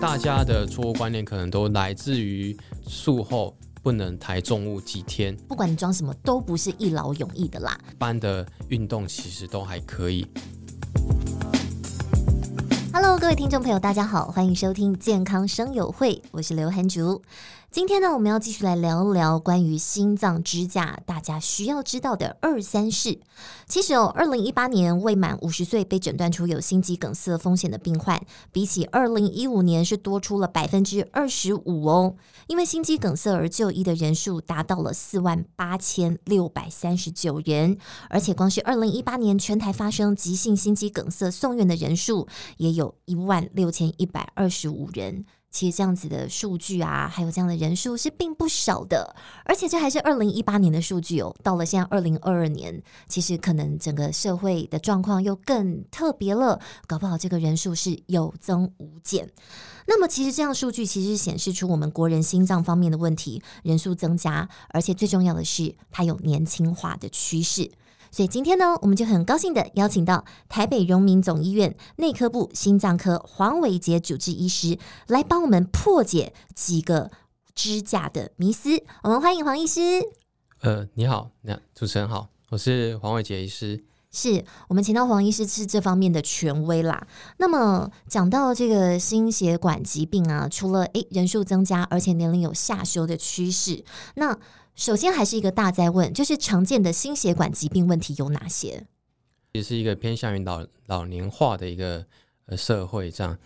大家的错误观念可能都来自于术后不能抬重物几天。不管你装什么，都不是一劳永逸的啦。一般的运动其实都还可以。Hello，各位听众朋友，大家好，欢迎收听健康生友会，我是刘涵竹。今天呢，我们要继续来聊聊关于心脏支架大家需要知道的二三事。其实哦，二零一八年未满五十岁被诊断出有心肌梗塞风险的病患，比起二零一五年是多出了百分之二十五哦。因为心肌梗塞而就医的人数达到了四万八千六百三十九人，而且光是二零一八年全台发生急性心肌梗塞送院的人数也有一万六千一百二十五人。其实这样子的数据啊，还有这样的人数是并不少的，而且这还是二零一八年的数据哦。到了现在二零二二年，其实可能整个社会的状况又更特别了，搞不好这个人数是有增无减。那么，其实这样数据其实显示出我们国人心脏方面的问题人数增加，而且最重要的是，它有年轻化的趋势。所以今天呢，我们就很高兴的邀请到台北荣民总医院内科部心脏科黄伟杰主治医师来帮我们破解几个支架的迷思。我们欢迎黄医师。呃，你好，那主持人好，我是黄伟杰医师。是我们请到黄医师是这方面的权威啦。那么讲到这个心血管疾病啊，除了诶人数增加，而且年龄有下修的趋势，那首先还是一个大在问，就是常见的心血管疾病问题有哪些？也是一个偏向于老老年化的一个呃社会这样，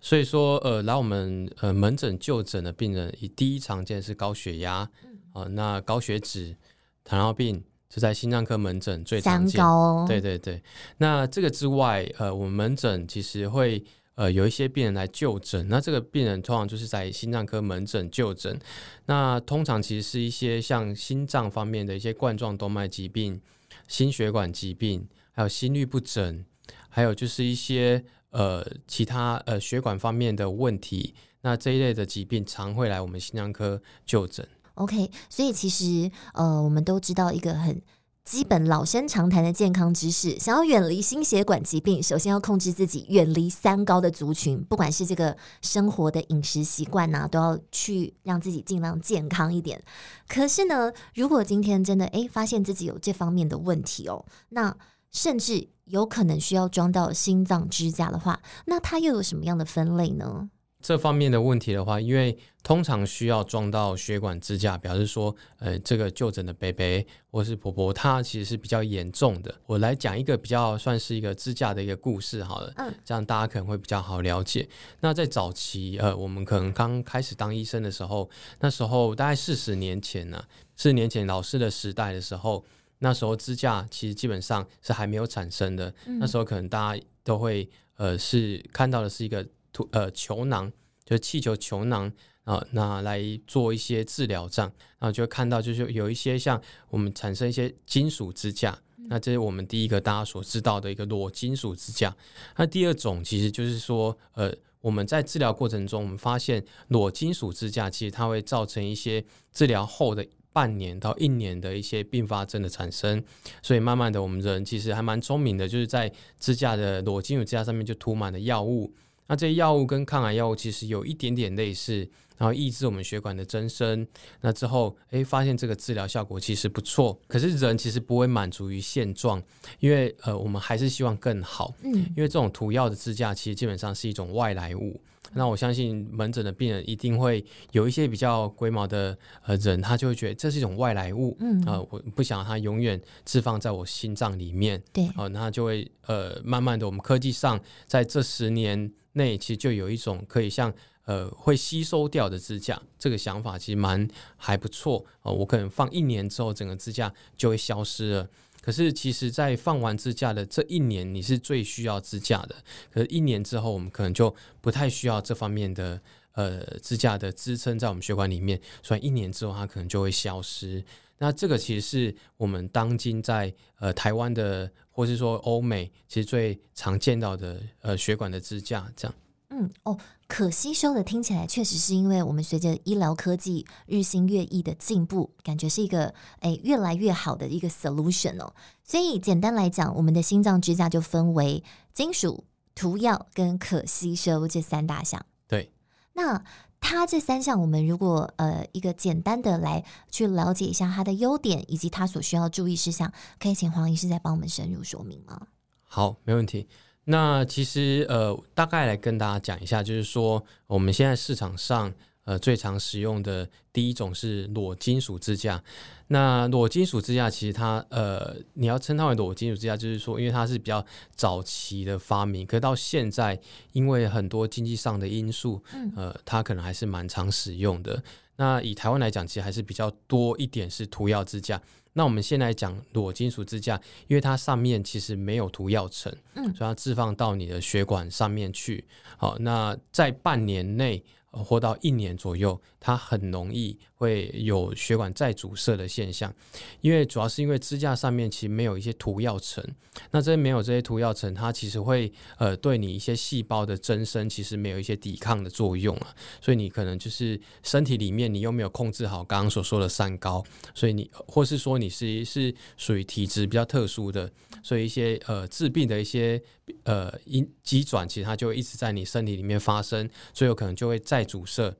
所以说呃来我们呃门诊就诊的病人，以第一常见是高血压，嗯、呃那高血脂、糖尿病是在心脏科门诊最常见。对对对，那这个之外，呃我们门诊其实会。呃，有一些病人来就诊，那这个病人通常就是在心脏科门诊就诊。那通常其实是一些像心脏方面的一些冠状动脉疾病、心血管疾病，还有心律不整，还有就是一些呃其他呃血管方面的问题。那这一类的疾病常会来我们心脏科就诊。OK，所以其实呃，我们都知道一个很。基本老生常谈的健康知识，想要远离心血管疾病，首先要控制自己，远离三高的族群，不管是这个生活的饮食习惯呐，都要去让自己尽量健康一点。可是呢，如果今天真的诶发现自己有这方面的问题哦，那甚至有可能需要装到心脏支架的话，那它又有什么样的分类呢？这方面的问题的话，因为通常需要装到血管支架，表示说，呃，这个就诊的伯伯或是婆婆，她其实是比较严重的。我来讲一个比较算是一个支架的一个故事好了，嗯，这样大家可能会比较好了解。那在早期，呃，我们可能刚开始当医生的时候，那时候大概四十年前呢，四十年前老师的时代的时候，那时候支架其实基本上是还没有产生的。嗯，那时候可能大家都会，呃，是看到的是一个。图呃球囊，就是气球球囊啊，那来做一些治疗这样，然后就会看到就是有一些像我们产生一些金属支架，那这是我们第一个大家所知道的一个裸金属支架。那第二种其实就是说，呃，我们在治疗过程中，我们发现裸金属支架其实它会造成一些治疗后的半年到一年的一些并发症的产生，所以慢慢的我们人其实还蛮聪明的，就是在支架的裸金属支架上面就涂满了药物。那这些药物跟抗癌药物其实有一点点类似，然后抑制我们血管的增生。那之后，诶，发现这个治疗效果其实不错。可是人其实不会满足于现状，因为呃，我们还是希望更好。嗯，因为这种涂药的支架其实基本上是一种外来物。那我相信门诊的病人一定会有一些比较龟毛的呃人，他就会觉得这是一种外来物。嗯啊、呃，我不想它永远置放在我心脏里面。对，哦、呃，那就会呃，慢慢的，我们科技上在这十年。内其实就有一种可以像呃会吸收掉的支架，这个想法其实蛮还不错哦、呃。我可能放一年之后，整个支架就会消失了。可是其实，在放完支架的这一年，你是最需要支架的。可是，一年之后，我们可能就不太需要这方面的呃支架的支撑在我们血管里面，所以一年之后它可能就会消失。那这个其实是我们当今在呃台湾的。或是说欧美其实最常见到的呃血管的支架这样，嗯哦，可吸收的听起来确实是因为我们随着医疗科技日新月异的进步，感觉是一个诶越来越好的一个 solution 哦。所以简单来讲，我们的心脏支架就分为金属、涂药跟可吸收这三大项。对，那它这三项，我们如果呃一个简单的来去了解一下它的优点以及它所需要注意事项，可以请黄医师再帮我们深入说明吗？好，没问题。那其实呃，大概来跟大家讲一下，就是说我们现在市场上呃最常使用的第一种是裸金属支架。那裸金属支架其实它呃，你要称它为裸金属支架，就是说因为它是比较早期的发明，可是到现在因为很多经济上的因素，呃，它可能还是蛮常使用的。那以台湾来讲，其实还是比较多一点是涂药支架。那我们先来讲裸金属支架，因为它上面其实没有涂药层，嗯，所以它置放到你的血管上面去。好，那在半年内。或到一年左右，它很容易会有血管再阻塞的现象，因为主要是因为支架上面其实没有一些涂药层，那这些没有这些涂药层，它其实会呃对你一些细胞的增生其实没有一些抵抗的作用啊，所以你可能就是身体里面你又没有控制好刚刚所说的三高，所以你或是说你是是属于体质比较特殊的，所以一些呃致病的一些。呃，因机转其实它就一直在你身体里面发生，最有可能就会再阻塞。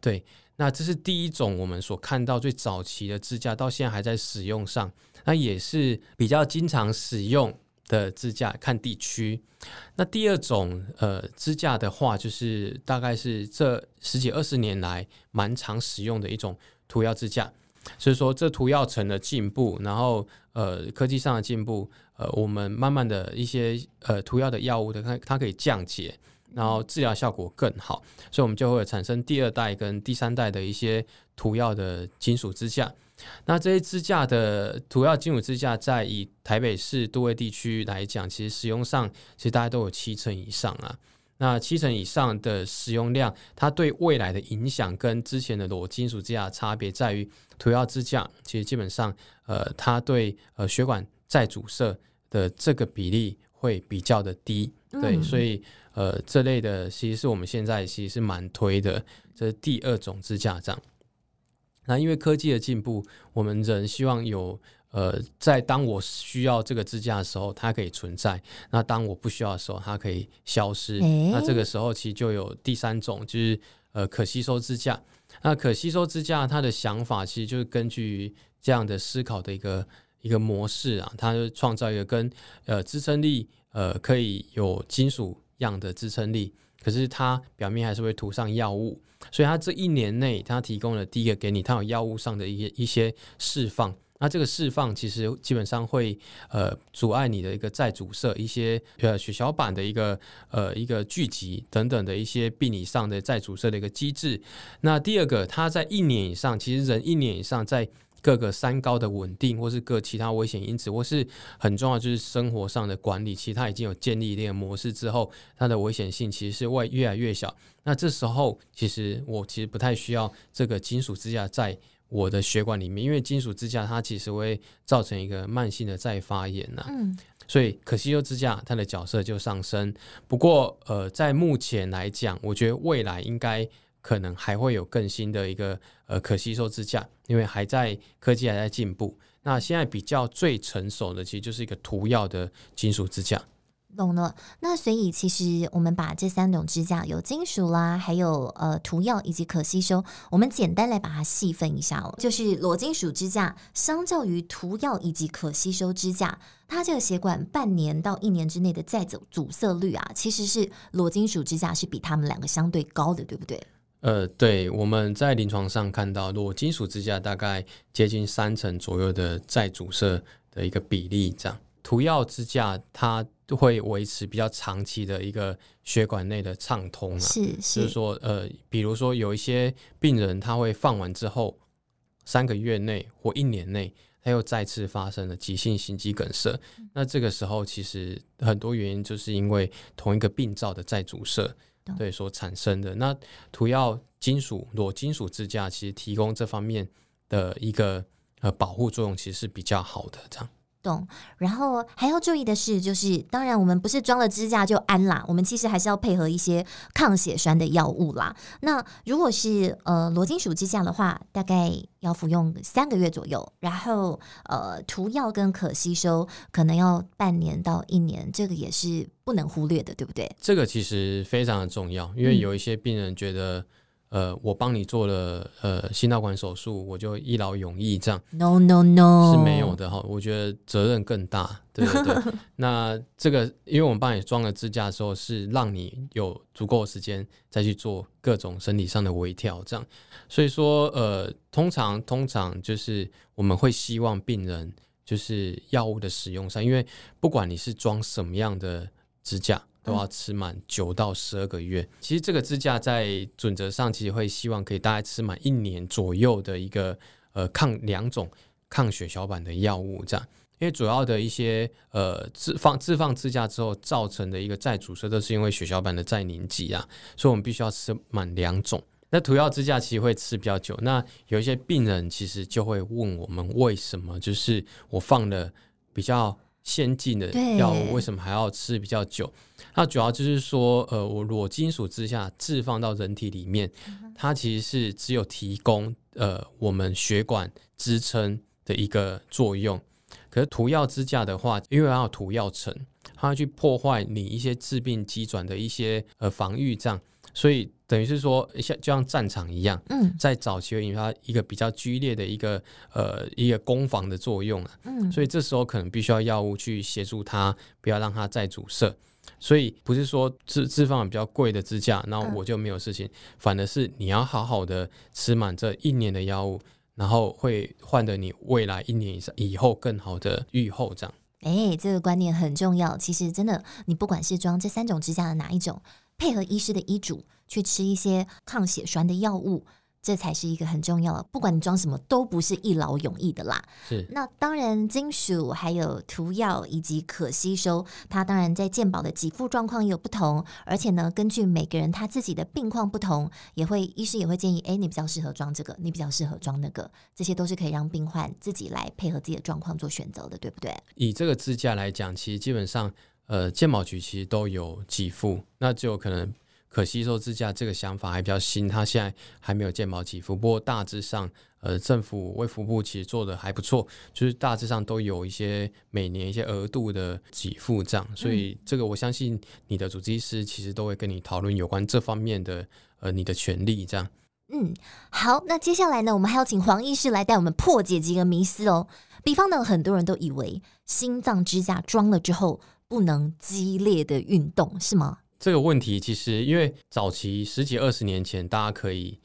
对，那这是第一种我们所看到最早期的支架，到现在还在使用上，那也是比较经常使用的支架，看地区。那第二种呃支架的话，就是大概是这十几二十年来蛮常使用的一种涂药支架。所以说，这涂药层的进步，然后呃科技上的进步。呃，我们慢慢的一些呃涂药的药物的它它可以降解，然后治疗效果更好，所以我们就会产生第二代跟第三代的一些涂药的金属支架。那这些支架的涂药金属支架，在以台北市都会地区来讲，其实使用上其实大家都有七成以上啊。那七成以上的使用量，它对未来的影响跟之前的裸金属支架差别在于，涂药支架其实基本上呃它对呃血管。再阻塞的这个比例会比较的低，对，嗯、所以呃，这类的其实是我们现在其实是蛮推的，这是第二种支架这样。那因为科技的进步，我们人希望有呃，在当我需要这个支架的时候，它可以存在；那当我不需要的时候，它可以消失。欸、那这个时候其实就有第三种，就是呃，可吸收支架。那可吸收支架它的想法其实就是根据这样的思考的一个。一个模式啊，它就创造一个跟呃支撑力呃可以有金属样的支撑力，可是它表面还是会涂上药物，所以它这一年内它提供了第一个给你，它有药物上的一些一些释放，那这个释放其实基本上会呃阻碍你的一个再阻塞一些呃血小板的一个呃一个聚集等等的一些病理上的再阻塞的一个机制。那第二个，它在一年以上，其实人一年以上在。各个三高的稳定，或是各其他危险因子，或是很重要就是生活上的管理，其实它已经有建立一定的模式之后，它的危险性其实是会越来越小。那这时候，其实我其实不太需要这个金属支架在我的血管里面，因为金属支架它其实会造成一个慢性的再发炎呐。嗯，所以可吸收支架它的角色就上升。不过，呃，在目前来讲，我觉得未来应该。可能还会有更新的一个呃可吸收支架，因为还在科技还在进步。那现在比较最成熟的，其实就是一个涂药的金属支架。懂了。那所以其实我们把这三种支架，有金属啦，还有呃涂药以及可吸收，我们简单来把它细分一下哦。就是裸金属支架，相较于涂药以及可吸收支架，它这个血管半年到一年之内的再走阻塞率啊，其实是裸金属支架是比它们两个相对高的，对不对？呃，对，我们在临床上看到，裸金属支架大概接近三成左右的再阻塞的一个比例，这样涂药支架它会维持比较长期的一个血管内的畅通啊，是是，就是说，呃，比如说有一些病人他会放完之后三个月内或一年内，他又再次发生了急性心肌梗塞，嗯、那这个时候其实很多原因就是因为同一个病灶的再阻塞。对，所产生的那涂药金属裸金属支架，其实提供这方面的一个呃保护作用，其实是比较好的。这样懂。然后还要注意的是，就是当然我们不是装了支架就安啦，我们其实还是要配合一些抗血栓的药物啦。那如果是呃裸金属支架的话，大概要服用三个月左右，然后呃涂药跟可吸收可能要半年到一年，这个也是不能忽略的，对不对？这个其实非常的重要，因为有一些病人觉得。嗯呃，我帮你做了呃心导管手术，我就一劳永逸这样？No No No，是没有的哈。我觉得责任更大，对对对。那这个，因为我们帮你装了支架之后，是让你有足够的时间再去做各种身体上的微调，这样。所以说，呃，通常通常就是我们会希望病人就是药物的使用上，因为不管你是装什么样的支架。都要吃满九到十二个月。其实这个支架在准则上，其实会希望可以大概吃满一年左右的一个呃抗两种抗血小板的药物这样。因为主要的一些呃置放置放支架之后造成的一个再阻塞，都是因为血小板的再凝集啊，所以我们必须要吃满两种。那涂药支架其实会吃比较久。那有一些病人其实就会问我们，为什么就是我放了比较先进的药物，为什么还要吃比较久？那主要就是说，呃，我裸金属支架置放到人体里面，它其实是只有提供呃我们血管支撑的一个作用。可是涂药支架的话，因为它有涂药层，它会去破坏你一些致病机转的一些呃防御这样，所以等于是说像就像战场一样，嗯，在早期会引发一个比较剧烈的一个呃一个攻防的作用啊，嗯，所以这时候可能必须要药物去协助它，不要让它再阻塞。所以不是说置置放比较贵的支架，然后我就没有事情，反而是你要好好的吃满这一年的药物，然后会换得你未来一年以上以后更好的愈后这样。哎，这个观念很重要。其实真的，你不管是装这三种支架的哪一种，配合医师的医嘱去吃一些抗血栓的药物。这才是一个很重要的，不管你装什么，都不是一劳永逸的啦。是，那当然，金属还有涂药以及可吸收，它当然在健保的给付状况也有不同，而且呢，根据每个人他自己的病况不同，也会医师也会建议，哎，你比较适合装这个，你比较适合装那个，这些都是可以让病患自己来配合自己的状况做选择的，对不对？以这个支架来讲，其实基本上，呃，健保局其实都有给付，那就可能。可吸收支架这个想法还比较新，它现在还没有健保给付。不过大致上，呃，政府卫福部其实做的还不错，就是大致上都有一些每年一些额度的给付这样。所以这个我相信你的主治医师其实都会跟你讨论有关这方面的呃你的权利这样。嗯，好，那接下来呢，我们还要请黄医师来带我们破解几个迷思哦。比方呢，很多人都以为心脏支架装了之后不能激烈的运动，是吗？这个问题其实，因为早期十几二十年前，大家可以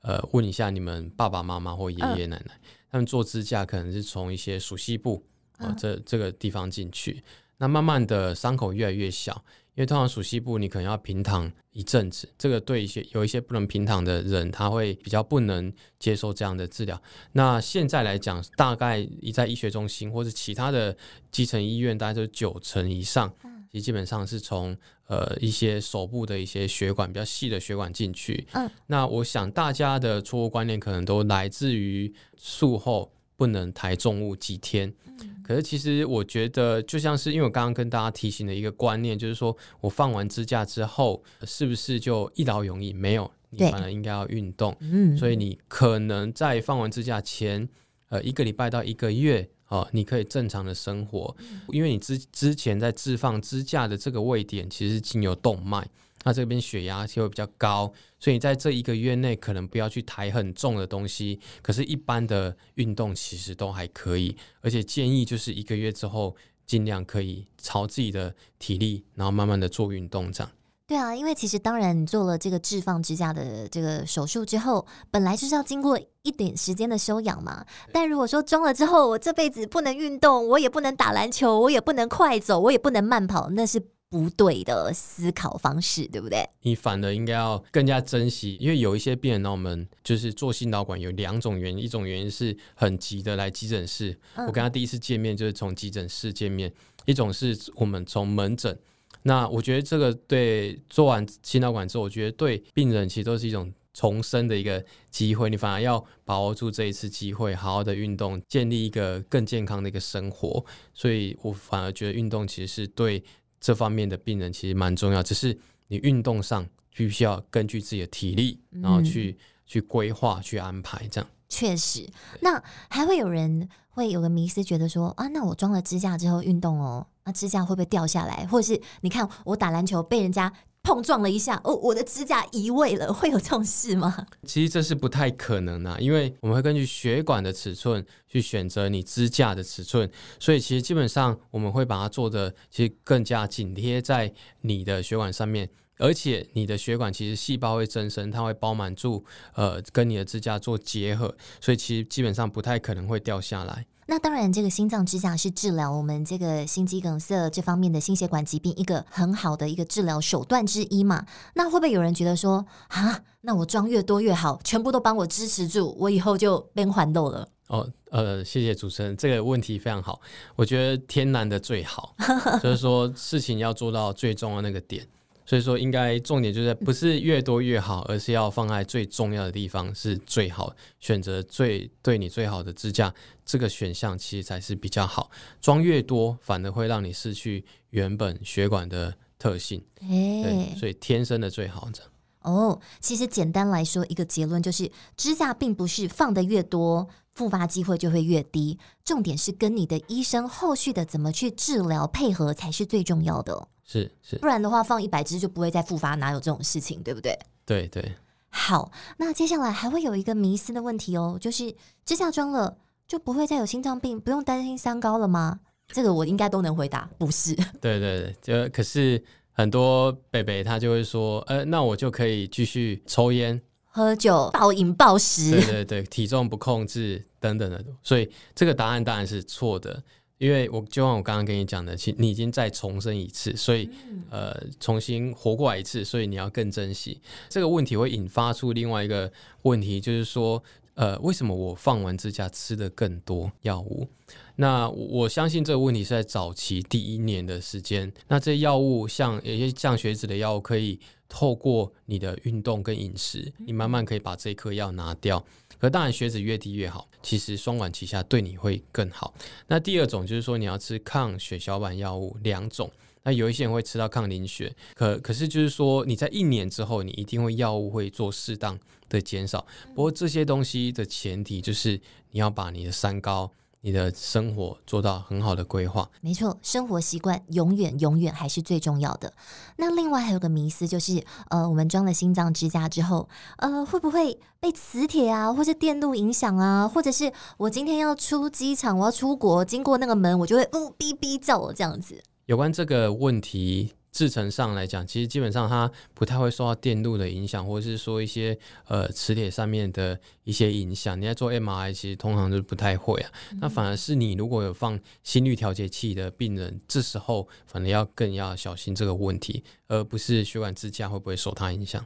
呃问一下你们爸爸妈妈或爷爷奶奶，呃、他们做支架可能是从一些熟悉部啊、呃、这这个地方进去，那慢慢的伤口越来越小，因为通常属西部你可能要平躺一阵子，这个对一些有一些不能平躺的人，他会比较不能接受这样的治疗。那现在来讲，大概在医学中心或者其他的基层医院，大概都九成以上。其实基本上是从呃一些手部的一些血管比较细的血管进去。嗯，那我想大家的错误观念可能都来自于术后不能抬重物几天。嗯，可是其实我觉得就像是因为我刚刚跟大家提醒的一个观念，就是说我放完支架之后是不是就一劳永逸？没有，你反而应该要运动。嗯，所以你可能在放完支架前呃一个礼拜到一个月。哦，你可以正常的生活，因为你之之前在置放支架的这个位点其实经由动脉，那这边血压就会比较高，所以在这一个月内可能不要去抬很重的东西，可是，一般的运动其实都还可以，而且建议就是一个月之后尽量可以朝自己的体力，然后慢慢的做运动这样。对啊，因为其实当然，做了这个置放支架的这个手术之后，本来就是要经过一点时间的休养嘛。但如果说装了之后，我这辈子不能运动，我也不能打篮球，我也不能快走，我也不能慢跑，那是不对的思考方式，对不对？你反而应该要更加珍惜，因为有一些病人呢，我们就是做心导管有两种原因，一种原因是很急的来急诊室，嗯、我跟他第一次见面就是从急诊室见面；一种是我们从门诊。那我觉得这个对做完心导管之后，我觉得对病人其实都是一种重生的一个机会，你反而要把握住这一次机会，好好的运动，建立一个更健康的一个生活。所以我反而觉得运动其实是对这方面的病人其实蛮重要，只是你运动上必须要根据自己的体力，然后去、嗯、去规划、去安排这样。确实，那还会有人会有个迷思，觉得说啊，那我装了支架之后运动哦，那支架会不会掉下来？或者是你看我打篮球被人家碰撞了一下，哦，我的支架移位了，会有这种事吗？其实这是不太可能的，因为我们会根据血管的尺寸去选择你支架的尺寸，所以其实基本上我们会把它做的其实更加紧贴在你的血管上面。而且你的血管其实细胞会增生，它会包满住，呃，跟你的支架做结合，所以其实基本上不太可能会掉下来。那当然，这个心脏支架是治疗我们这个心肌梗塞这方面的心血管疾病一个很好的一个治疗手段之一嘛。那会不会有人觉得说啊，那我装越多越好，全部都帮我支持住，我以后就变环豆了？哦，呃，谢谢主持人，这个问题非常好。我觉得天然的最好，就是说事情要做到最重要的那个点。所以说，应该重点就是不是越多越好，而是要放在最重要的地方是最好，选择最对你最好的支架，这个选项其实才是比较好。装越多，反而会让你失去原本血管的特性。欸、对，所以天生的最好这样。哦，其实简单来说，一个结论就是支架并不是放的越多，复发机会就会越低。重点是跟你的医生后续的怎么去治疗配合才是最重要的。是是，不然的话放一百只就不会再复发，哪有这种事情，对不对？对对。好，那接下来还会有一个迷思的问题哦，就是支架装了就不会再有心脏病，不用担心三高了吗？这个我应该都能回答，不是？对对对，就可是很多北北他就会说，呃，那我就可以继续抽烟、喝酒、暴饮暴食，对对对，体重不控制等等的，所以这个答案当然是错的。因为我就像我刚刚跟你讲的，其你已经再重生一次，所以呃重新活过来一次，所以你要更珍惜。这个问题会引发出另外一个问题，就是说呃为什么我放完支架吃的更多药物？那我相信这个问题是在早期第一年的时间，那这些药物像有些降血脂的药物，可以透过你的运动跟饮食，你慢慢可以把这颗药拿掉。可当然，血脂越低越好。其实双管齐下对你会更好。那第二种就是说，你要吃抗血小板药物两种。那有一些人会吃到抗凝血，可可是就是说，你在一年之后，你一定会药物会做适当的减少。不过这些东西的前提就是你要把你的三高。你的生活做到很好的规划，没错，生活习惯永远永远还是最重要的。那另外还有个迷思就是，呃，我们装了心脏支架之后，呃，会不会被磁铁啊，或者电路影响啊？或者是我今天要出机场，我要出国，经过那个门，我就会呜哔哔叫我这样子。有关这个问题。制程上来讲，其实基本上它不太会受到电路的影响，或者是说一些呃磁铁上面的一些影响。你在做 MRI，其实通常就不太会啊。那反而是你如果有放心率调节器的病人，这时候反而要更要小心这个问题，而不是血管支架会不会受它影响。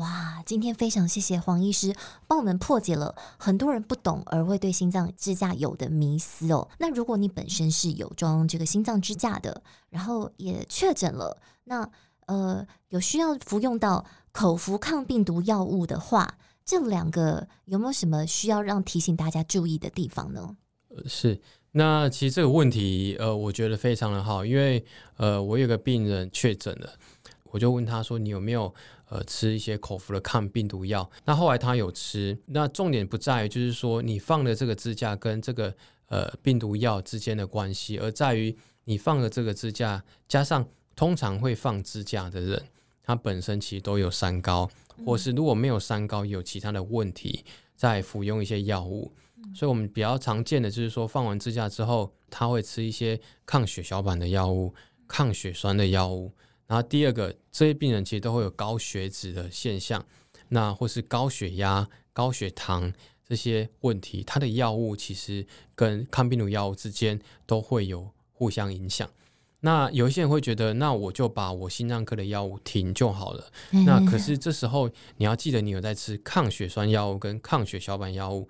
哇，今天非常谢谢黄医师帮我们破解了很多人不懂而会对心脏支架有的迷思哦。那如果你本身是有装这个心脏支架的，然后也确诊了，那呃有需要服用到口服抗病毒药物的话，这两个有没有什么需要让提醒大家注意的地方呢？呃，是，那其实这个问题呃，我觉得非常的好，因为呃，我有个病人确诊了，我就问他说，你有没有？呃，吃一些口服的抗病毒药，那后来他有吃。那重点不在于就是说你放的这个支架跟这个呃病毒药之间的关系，而在于你放的这个支架加上通常会放支架的人，他本身其实都有三高，或是如果没有三高，有其他的问题在服用一些药物。所以我们比较常见的就是说，放完支架之后，他会吃一些抗血小板的药物、抗血栓的药物。然后第二个，这些病人其实都会有高血脂的现象，那或是高血压、高血糖这些问题，它的药物其实跟抗病毒药物之间都会有互相影响。那有一些人会觉得，那我就把我心脏科的药物停就好了。嗯、那可是这时候你要记得，你有在吃抗血栓药物跟抗血小板药物。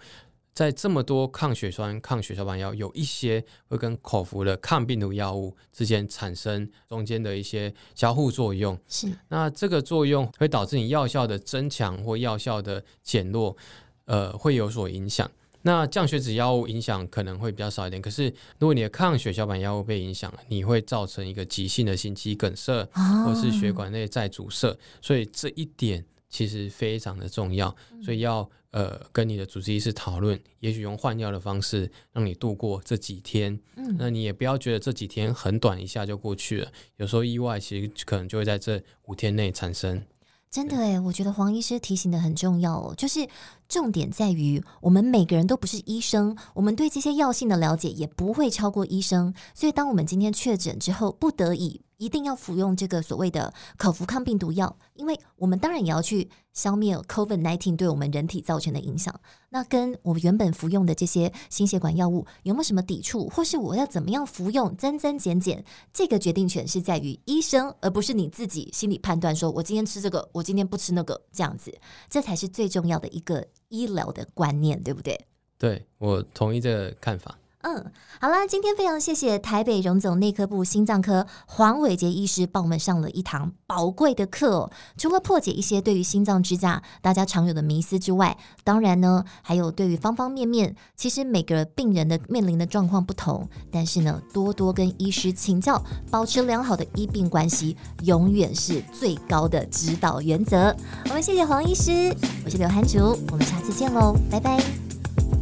在这么多抗血栓、抗血小板药，有一些会跟口服的抗病毒药物之间产生中间的一些交互作用。是，那这个作用会导致你药效的增强或药效的减弱，呃，会有所影响。那降血脂药物影响可能会比较少一点，可是如果你的抗血小板药物被影响了，你会造成一个急性的心肌梗塞，或是血管内再阻塞，所以这一点其实非常的重要，所以要呃跟你的主治医师讨论，也许用换药的方式让你度过这几天，嗯那你也不要觉得这几天很短，一下就过去了，有时候意外其实可能就会在这五天内产生。真的诶，我觉得黄医师提醒的很重要哦，就是重点在于我们每个人都不是医生，我们对这些药性的了解也不会超过医生，所以当我们今天确诊之后，不得已。一定要服用这个所谓的口服抗病毒药，因为我们当然也要去消灭 COVID-19 对我们人体造成的影响。那跟我原本服用的这些心血管药物有没有什么抵触，或是我要怎么样服用，增增减减，这个决定权是在于医生，而不是你自己心理判断。说我今天吃这个，我今天不吃那个，这样子，这才是最重要的一个医疗的观念，对不对？对，我同意这个看法。嗯，好啦，今天非常谢谢台北荣总内科部心脏科黄伟杰医师帮我们上了一堂宝贵的课哦。除了破解一些对于心脏支架大家常有的迷思之外，当然呢，还有对于方方面面，其实每个病人的面临的状况不同，但是呢，多多跟医师请教，保持良好的医病关系，永远是最高的指导原则。我们谢谢黄医师，我是刘涵竹，我们下次见喽，拜拜，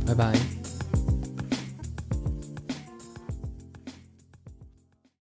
拜拜。